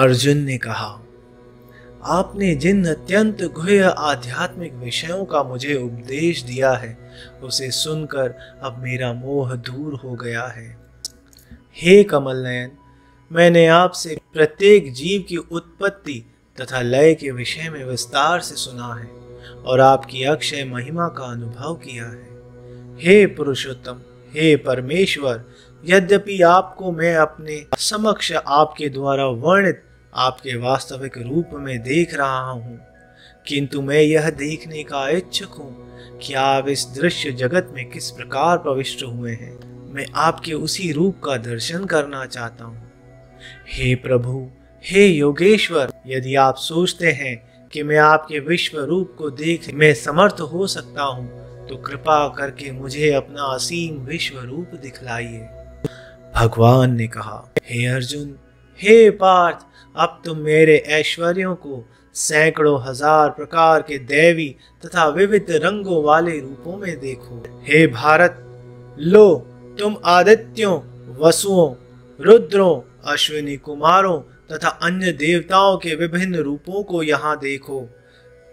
अर्जुन ने कहा, आपने जिन अत्यंत गुह्य आध्यात्मिक विषयों का मुझे उपदेश दिया है, उसे सुनकर अब मेरा मोह दूर हो गया है। हे कमल नयन, मैंने आपसे प्रत्येक जीव की उत्पत्ति तथा लय के विषय में विस्तार से सुना है और आपकी अक्षय महिमा का अनुभव किया है। हे पुरुषोत्तम, हे परमेश्वर, यद्यपि आपको मैं अपने समक्ष आपके द्वारा वर्णित आपके वास्तविक रूप में देख रहा हूँ। किंतु मैं यह देखने का इच्छुक हूँ कि आप इस दृश्य जगत में किस प्रकार प्रविष्ट हुए हैं। मैं आपके उसी रूप का दर्शन करना चाहता हूँ। हे प्रभु, हे योगेश्वर, यदि आप सोचते हैं कि मैं आपके विश्व रूप को देख में समर्थ हो सकता हूँ तो कृपा करके मुझे अपना असीम विश्व रूप दिखलाइए। भगवान ने कहा, हे अर्जुन, हे पार्थ अब तुम मेरे ऐश्वर्यों को सैकड़ों हज़ार प्रकार के देवी तथा विविध रंगों वाले रूपों में देखो। हे भारत, लो, तुम आदित्यों, वसुओं, रुद्रों, अश्विनी कुमारों तथा अन्य देवताओं के विभिन्न रूपों को यहाँ देखो।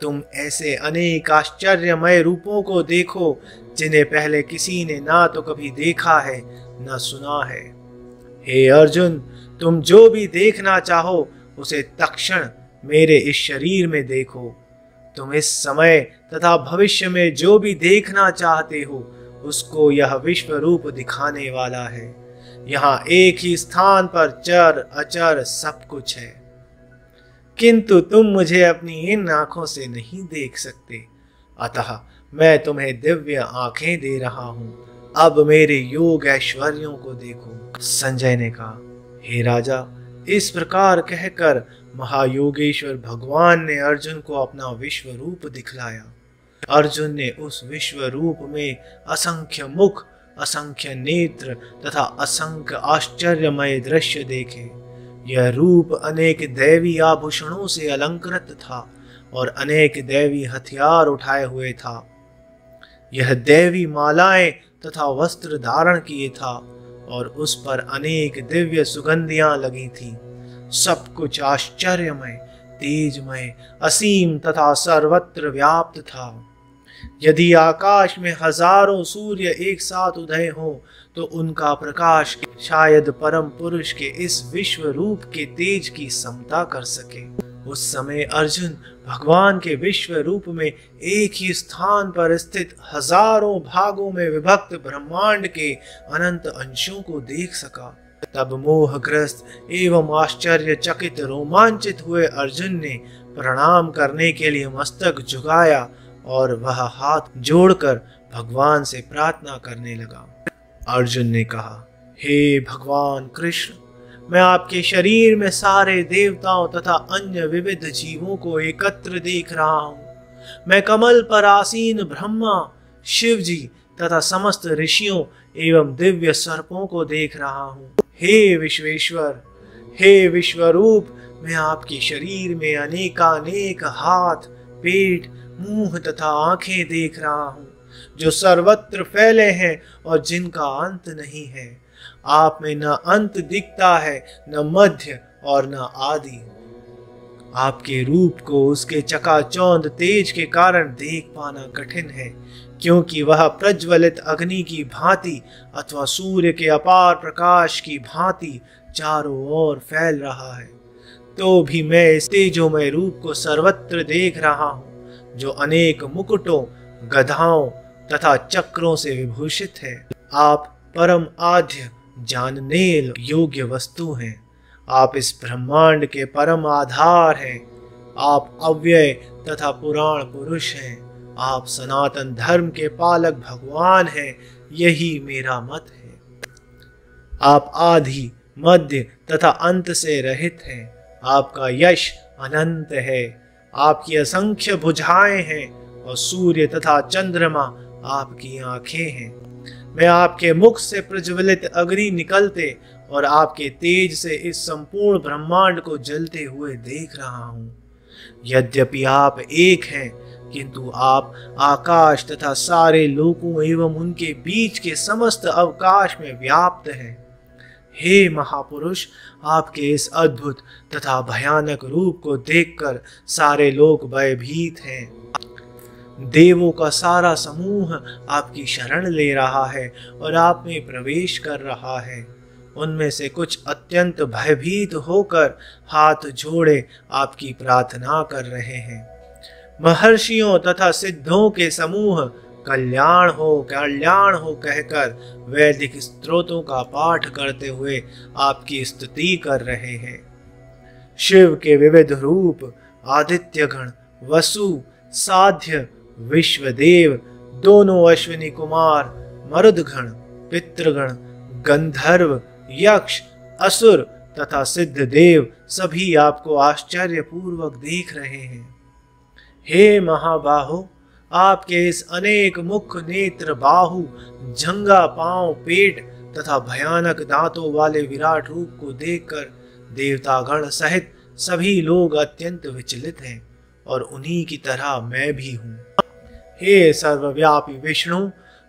तुम ऐसे अनेक आश्चर्यमय रूपों को देखो जिन्हें पहले किसी ने ना तो कभी देखा है, ना सुना है। हे अर्जुन, तुम जो भी देखना चाहो, उसे तक्षण मेरे इस शरीर में देखो। तुम इस समय तथा भविष्य में जो भी देखना चाहते हो, उसको यह विश्व रूप दिखाने वाला है। यहाँ एक ही स्थान पर चर, अचर सब कुछ है। किंतु तुम मुझे अपनी इन आँखों से नहीं देख सकते। अतः मैं तुम्हें दिव्य आँखें दे रहा हूँ। अब मेरे योग ऐश्वर्यों को देखो। संजय ने कहा, हे राजा, इस प्रकार कहकर महायोगेश्वर भगवान ने अर्जुन को अपना विश्व रूप दिखलाया। अर्जुन ने उस विश्व रूप में असंख्य मुख, असंख्य नेत्र तथा असंख्य आश्चर्यमय दृश्य देखे। यह रूप अनेक दैवी आभूषणों से अलंकृत था और अनेक दैवी हथियार उठाए हुए था। यह देवी मालाएँ तथा वस्त्र धारण किए था और उस पर अनेक दिव्य सुगंधियाँ लगी थी। सब कुछ आश्चर्यमय, तेजमय, असीम तथा सर्वत्र व्याप्त था। यदि आकाश में हज़ारों सूर्य एक साथ उदय हो तो उनका प्रकाश शायद परम पुरुष के इस विश्व रूप के तेज की समता कर सके। उस समय अर्जुन भगवान के विश्व रूप में एक ही स्थान पर स्थित हज़ारों भागों में विभक्त ब्रह्मांड के अनंत अंशों को देख सका। तब मोहग्रस्त एवं आश्चर्यचकित रोमांचित हुए अर्जुन ने प्रणाम करने के लिए मस्तक झुकाया और वह हाथ जोड़कर भगवान से प्रार्थना करने लगा। अर्जुन ने कहा, हे भगवान कृष्ण मैं आपके शरीर में सारे देवताओं तथा अन्य विविध जीवों को एकत्र देख रहा हूँ। मैं कमल पर आसीन ब्रह्मा शिव जी तथा समस्त ऋषियों एवं दिव्य सर्पों को देख रहा हूँ। हे विश्वेश्वर, हे विश्वरूप, मैं आपके शरीर में अनेकानेक हाथ, पेट, मुँह तथा आँखें देख रहा हूँ, जो सर्वत्र फैले हैं और जिनका अंत नहीं है। आप में न अंत दिखता है, न मध्य और न आदि। आपके रूप को उसके चकाचौंध तेज के कारण देख पाना कठिन है, क्योंकि वह प्रज्वलित अग्नि की भांति अथवा सूर्य के अपार प्रकाश की भांति चारों ओर फैल रहा है। तो भी मैं इस तेजोमय रूप को सर्वत्र देख रहा हूँ, जो अनेक मुकुटों, गधाओं तथा चक्रों से विभूषित है। आप परम आध्य जानने योग्य वस्तु हैं। आप इस ब्रह्मांड के परम आधार हैं। आप अव्यय तथा पुराण पुरुष हैं। आप सनातन धर्म के पालक भगवान हैं। यही मेरा मत है। आप आधि मध्य तथा अंत से रहित हैं। आपका यश अनंत है। आपकी असंख्य बुझाएँ हैं और सूर्य तथा चंद्रमा आपकी आँखें हैं। मैं आपके मुख से प्रज्वलित अग्नि निकलते और आपके तेज से इस संपूर्ण ब्रह्मांड को जलते हुए देख रहा हूँ। यद्यपि आप एक हैं, किंतु आप आकाश तथा सारे लोकों एवं उनके बीच के समस्त अवकाश में व्याप्त हैं। हे महापुरुष, आपके इस अद्भुत तथा भयानक रूप को देखकर सारे लोग भयभीत हैं। देवों का सारा समूह आपकी शरण ले रहा है और आप में प्रवेश कर रहा है। उनमें से कुछ अत्यंत भयभीत होकर हाथ जोड़े आपकी प्रार्थना कर रहे हैं। महर्षियों तथा सिद्धों के समूह कल्याण हो कल्याण हो कहकर वैदिक स्त्रोतों का पाठ करते हुए आपकी स्तुति कर रहे हैं। शिव के विविध रूप आदित्य गण वसु, साध्य विश्वदेव, दोनों अश्विनी कुमार मरुदगण पितृगण, गंधर्व, यक्ष, असुर तथा सिद्ध देव सभी आपको आश्चर्य पूर्वक देख रहे हैं। हे महाबाहो, आपके इस अनेक मुख नेत्र, बाहु, जंगा, पाँव, पेट तथा भयानक दांतों वाले विराट रूप को देखकर देवतागण सहित सभी लोग अत्यंत विचलित हैं और उन्हीं की तरह मैं भी हूँ। हे सर्वव्यापी विष्णु,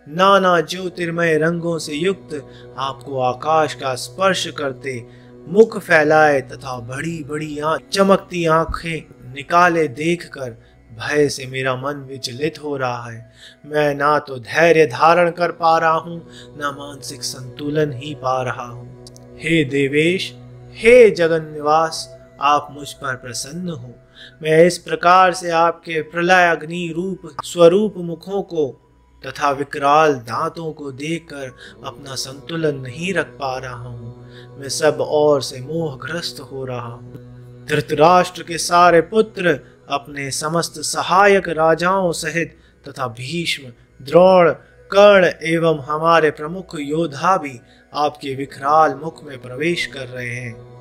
नाना ज्योतिर्मय रंगों से युक्त आपको आकाश का स्पर्श करते मुख फैलाए तथा बड़ी बड़ी आँख, चमकती आँखें निकाले देखकर भय से मेरा मन विचलित हो रहा है। मैं ना तो धैर्य धारण कर पा रहा हूँ, ना मानसिक संतुलन ही पा रहा हूँ। हे देवेश, हे जगन निवास आप मुझ पर प्रसन्न हो। मैं इस प्रकार से आपके प्रलय अग्नि रूप, स्वरूप मुखों को तथा विकराल दांतों को देखकर अपना संतुलन नहीं रख पा रहा हूँ। मैं सब और से मोहग्रस्त हो रहा हूँ। धृतराष्ट्र के सारे पुत्र अपने समस्त सहायक राजाओं सहित तथा भीष्म, द्रोण, कर्ण एवं हमारे प्रमुख योद्धा भी आपके विकराल मुख में प्रवेश कर रहे हैं।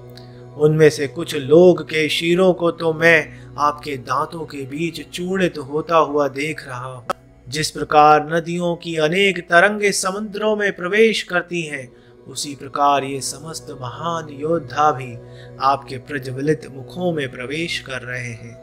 उनमें से कुछ लोग के शीरों को तो मैं आपके दांतों के बीच चूड़ित होता हुआ देख रहा हूँ। जिस प्रकार नदियों की अनेक तरंगे समुद्रों में प्रवेश करती हैं, उसी प्रकार ये समस्त महान योद्धा भी आपके प्रज्वलित मुखों में प्रवेश कर रहे हैं।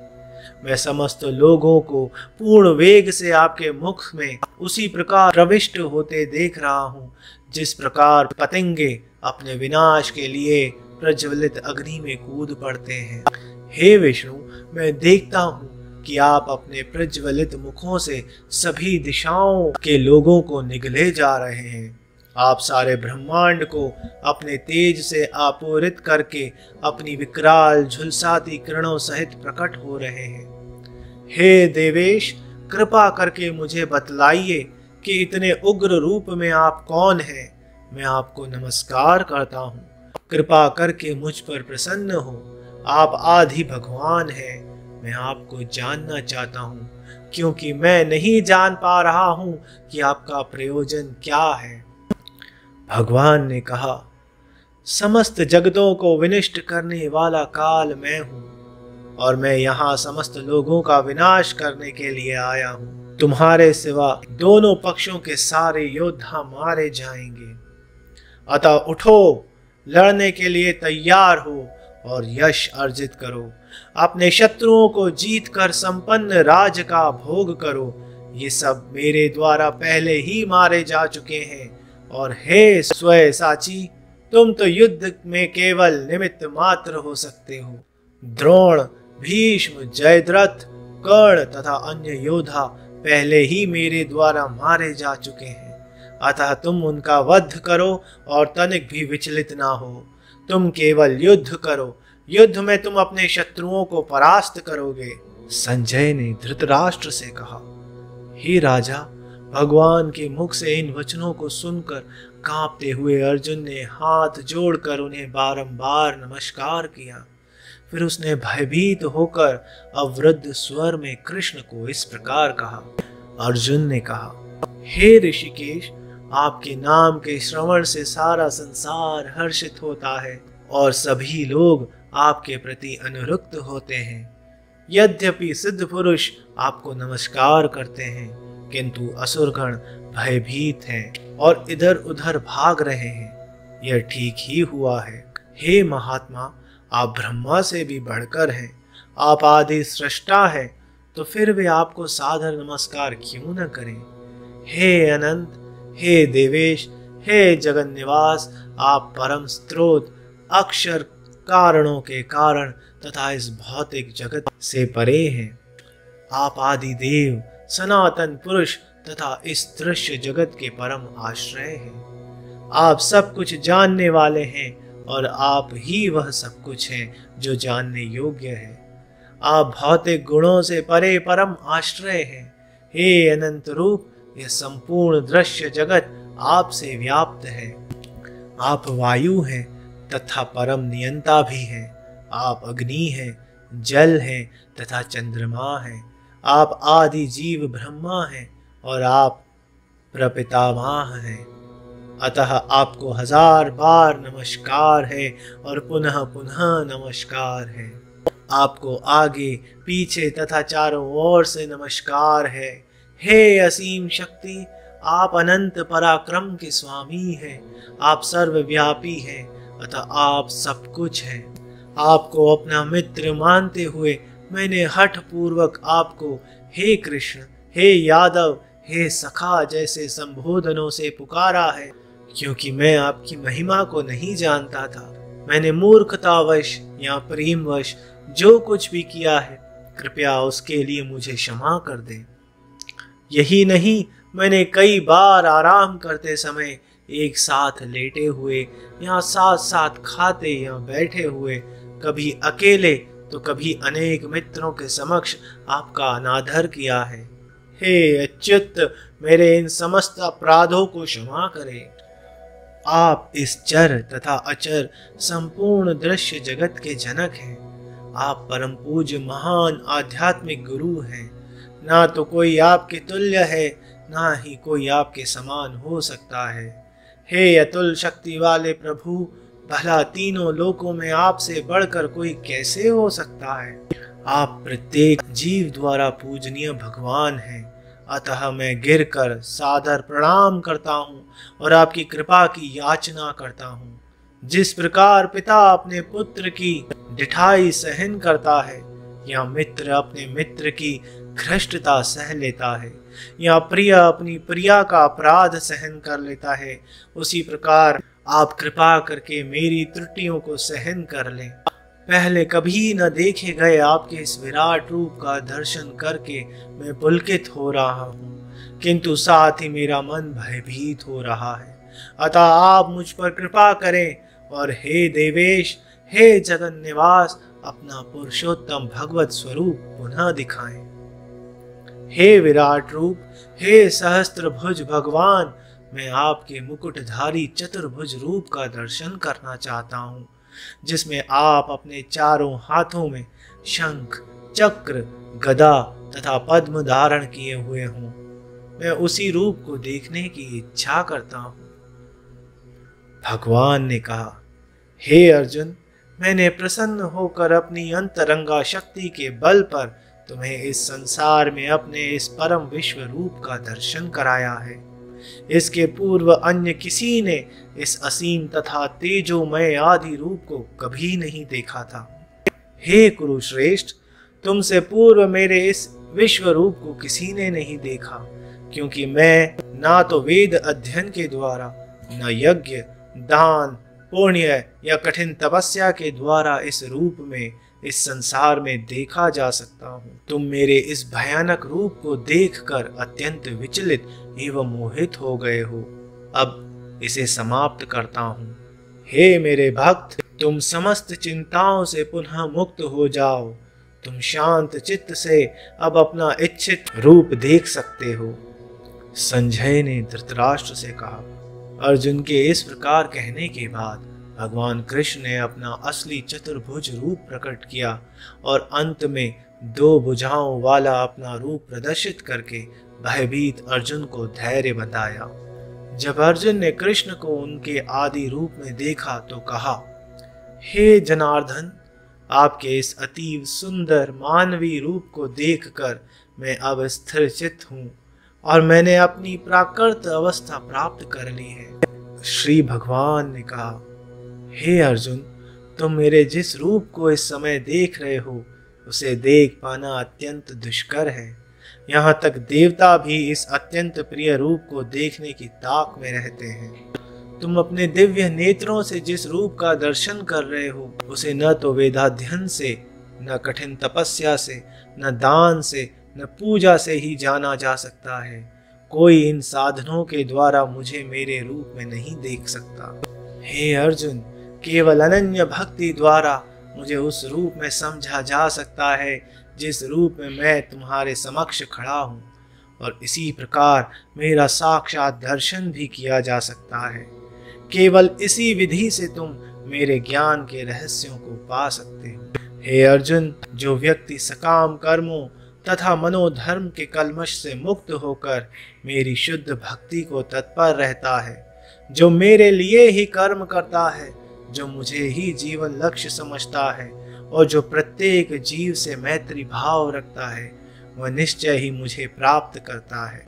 मैं समस्त लोगों को पूर्ण वेग से आपके मुख में उसी प्रकार प्रविष्ट होते देख रहा हूँ, जिस प्रकार पतंगे अपने विनाश के लिए प्रज्वलित अग्नि में कूद पड़ते हैं। हे विष्णु, मैं देखता हूँ कि आप अपने प्रज्वलित मुखों से सभी दिशाओं के लोगों को निगले जा रहे हैं। आप सारे ब्रह्मांड को अपने तेज से आपूरित करके अपनी विकराल, झुलसाती किरणों सहित प्रकट हो रहे हैं। हे देवेश, कृपा करके मुझे बतलाइए कि इतने उग्र रूप में आप कौन हैं? मैं आपको नमस्कार करता हूँ। कृपा करके मुझ पर प्रसन्न हो। आप आदि भगवान हैं। मैं आपको जानना चाहता हूँ, क्योंकि मैं नहीं जान पा रहा हूँ कि आपका प्रयोजन क्या है। भगवान ने कहा, समस्त जगतों को विनिष्ट करने वाला काल मैं हूँ, और मैं यहाँ समस्त लोगों का विनाश करने के लिए आया हूँ। तुम्हारे सिवा दोनों पक्षों के सारे योद्धा मारे जाएँगे। अतः उठो लड़ने के लिए तैयार हो और यश अर्जित करो। अपने शत्रुओं को जीत कर संपन्न राज का भोग करो। ये सब मेरे द्वारा पहले ही मारे जा चुके हैं। और हे स्वय साची, तुम तो युद्ध में केवल निमित्त मात्र हो सकते हो। द्रोण, भीष्म, जयद्रथ, कर्ण तथा अन्य योद्धा पहले ही मेरे द्वारा मारे जा चुके हैं। अतः तुम उनका वध करो और तनिक भी विचलित ना हो। तुम केवल युद्ध करो। युद्ध में तुम अपने शत्रुओं को परास्त करोगे। संजय ने धृतराष्ट्र से कहा, हे राजा, भगवान के मुख से इन वचनों को सुनकर कांपते हुए अर्जुन ने हाथ जोड़कर उन्हें बारंबार नमस्कार किया। फिर उसने भयभीत होकर अवृद्ध स्वर में कृष्ण को इस प्रकार कहा। अर्जुन ने कहा, हे ऋषिकेश आपके नाम के श्रवण से सारा संसार हर्षित होता है और सभी लोग आपके प्रति अनुरुक्त होते हैं। यद्यपि सिद्ध पुरुष आपको नमस्कार करते हैं, किंतु असुरगण भयभीत हैं और इधर उधर भाग रहे हैं। यह ठीक ही हुआ है। हे महात्मा, आप ब्रह्मा से भी बढ़कर हैं। आप आदि सृष्टा है तो फिर वे आपको सादर नमस्कार क्यों न करें? हे अनंत हे देवेश, हे जगन निवास आप परम स्त्रोत अक्षर कारणों के कारण तथा इस भौतिक जगत से परे हैं। आप आदि देव, सनातन पुरुष तथा इस दृश्य जगत के परम आश्रय हैं। आप सब कुछ जानने वाले हैं और आप ही वह सब कुछ हैं जो जानने योग्य है। आप भौतिक गुणों से परे परम आश्रय हैं। हे अनंत रूप यह संपूर्ण दृश्य जगत आपसे व्याप्त है। आप वायु हैं, तथा परम नियंता भी हैं। आप अग्नि हैं, जल हैं, तथा चंद्रमा हैं। आप आदि जीव ब्रह्मा हैं, और आप प्रपितामह हैं। अतः आपको हज़ार बार नमस्कार है, और पुनः पुनः नमस्कार है। आपको आगे, पीछे, तथा चारों ओर से नमस्कार है। हे असीम शक्ति, आप अनंत पराक्रम के स्वामी हैं। आप सर्वव्यापी हैं, अतः आप सब कुछ हैं। आपको अपना मित्र मानते हुए मैंने हठ पूर्वक आपको हे कृष्ण, हे यादव, हे सखा जैसे संबोधनों से पुकारा है, क्योंकि मैं आपकी महिमा को नहीं जानता था। मैंने मूर्खतावश या प्रेमवश जो कुछ भी किया है, कृपया उसके लिए मुझे क्षमा कर दें। यही नहीं, मैंने कई बार आराम करते समय एक साथ लेटे हुए या साथ साथ खाते या बैठे हुए, कभी अकेले तो कभी अनेक मित्रों के समक्ष आपका अनादर किया है। हे अच्युत, मेरे इन समस्त अपराधों को क्षमा करें। आप इस चर तथा अचर संपूर्ण दृश्य जगत के जनक हैं। आप परम पूज्य महान आध्यात्मिक गुरु हैं। ना तो कोई आपके तुल्य है, ना ही कोई आपके समान हो सकता है। हे अतुल शक्ति वाले प्रभु, भला तीनों लोकों में आपसे बढ़कर कोई कैसे हो सकता है? आप प्रत्येक जीव द्वारा पूजनीय भगवान हैं। अतः मैं गिरकर सादर प्रणाम करता हूँ और आपकी कृपा की याचना करता हूँ। जिस प्रकार पिता अपने पुत्र की डिठाई सहन करता है, या मित्र अपने मित्र की घृष्टता सह लेता है, या प्रिय अपनी प्रिया का अपराध सहन कर लेता है, उसी प्रकार आप कृपा करके मेरी त्रुटियों को सहन कर लें। पहले कभी न देखे गए आपके इस विराट रूप का दर्शन करके मैं पुलकित हो रहा हूँ, किंतु साथ ही मेरा मन भयभीत हो रहा है। अतः आप मुझ पर कृपा करें और हे देवेश, हे जगन निवास अपना पुरुषोत्तम भगवत स्वरूप पुनः दिखाएँ। हे विराट रूप, हे सहस्त्र भुज भगवान, मैं आपके मुकुटधारी चतुर्भुज रूप का दर्शन करना चाहता हूँ, जिसमें आप अपने चारों हाथों में शंख, चक्र, गदा तथा पद्म धारण किए हुए हों। मैं उसी रूप को देखने की इच्छा करता हूँ। भगवान ने कहा, हे अर्जुन, मैंने प्रसन्न होकर अपनी अंतरंगा शक्ति के बल पर तुम्हें इस संसार में अपने इस परम विश्व रूप का दर्शन कराया है। इसके पूर्व अन्य किसी ने इस असीम तथा तेजोमय आदि रूप को कभी नहीं देखा था। हे कुरुश्रेष्ठ, तुमसे पूर्व मेरे इस विश्व रूप को किसी ने नहीं देखा, क्योंकि मैं ना तो वेद अध्ययन के द्वारा, न यज्ञ, दान, पुण्य या कठिन तपस्या के द्वारा इस रूप में इस संसार में देखा जा सकता हूँ। तुम मेरे इस भयानक रूप को देखकर अत्यंत विचलित एवं मोहित हो गए हो। अब इसे समाप्त करता हूँ। हे मेरे भक्त, तुम समस्त चिंताओं से पुनः मुक्त हो जाओ। तुम शांत चित्त से अब अपना इच्छित रूप देख सकते हो। संजय ने धृतराष्ट्र से कहा, अर्जुन के इस प्रकार कहने के बाद भगवान कृष्ण ने अपना असली चतुर्भुज रूप प्रकट किया और अंत में दो भुजाओं वाला अपना रूप प्रदर्शित करके भयभीत अर्जुन को धैर्य बताया। जब अर्जुन ने कृष्ण को उनके आदि रूप में देखा तो कहा, हे जनार्दन, आपके इस अतीव सुंदर मानवीय रूप को देखकर मैं अब स्थिर चित्त हूँ और मैंने अपनी प्राकृत अवस्था प्राप्त कर ली है। श्री भगवान ने कहा हे अर्जुन, तुम मेरे जिस रूप को इस समय देख रहे हो, उसे देख पाना अत्यंत दुष्कर है। यहाँ तक देवता भी इस अत्यंत प्रिय रूप को देखने की ताक में रहते हैं। तुम अपने दिव्य नेत्रों से जिस रूप का दर्शन कर रहे हो, उसे न तो वेदाध्यन से, न कठिन तपस्या से, न दान से, न पूजा से ही जाना जा सकता है। कोई इन साधनों के द्वारा मुझे मेरे रूप में नहीं देख सकता। हे अर्जुन केवल अनन्य भक्ति द्वारा मुझे उस रूप में समझा जा सकता है, जिस रूप में मैं तुम्हारे समक्ष खड़ा हूँ। और इसी प्रकार मेरा साक्षात दर्शन भी किया जा सकता है। केवल इसी विधि से तुम मेरे ज्ञान के रहस्यों को पा सकते हो। हे अर्जुन, जो व्यक्ति सकाम कर्मों तथा मनोधर्म के कलमश से मुक्त होकर मेरी शुद्ध भक्ति को तत्पर रहता है, जो मेरे लिए ही कर्म करता है जो मुझे ही जीवन लक्ष्य समझता है और जो प्रत्येक जीव से मैत्री भाव रखता है, वह निश्चय ही मुझे प्राप्त करता है।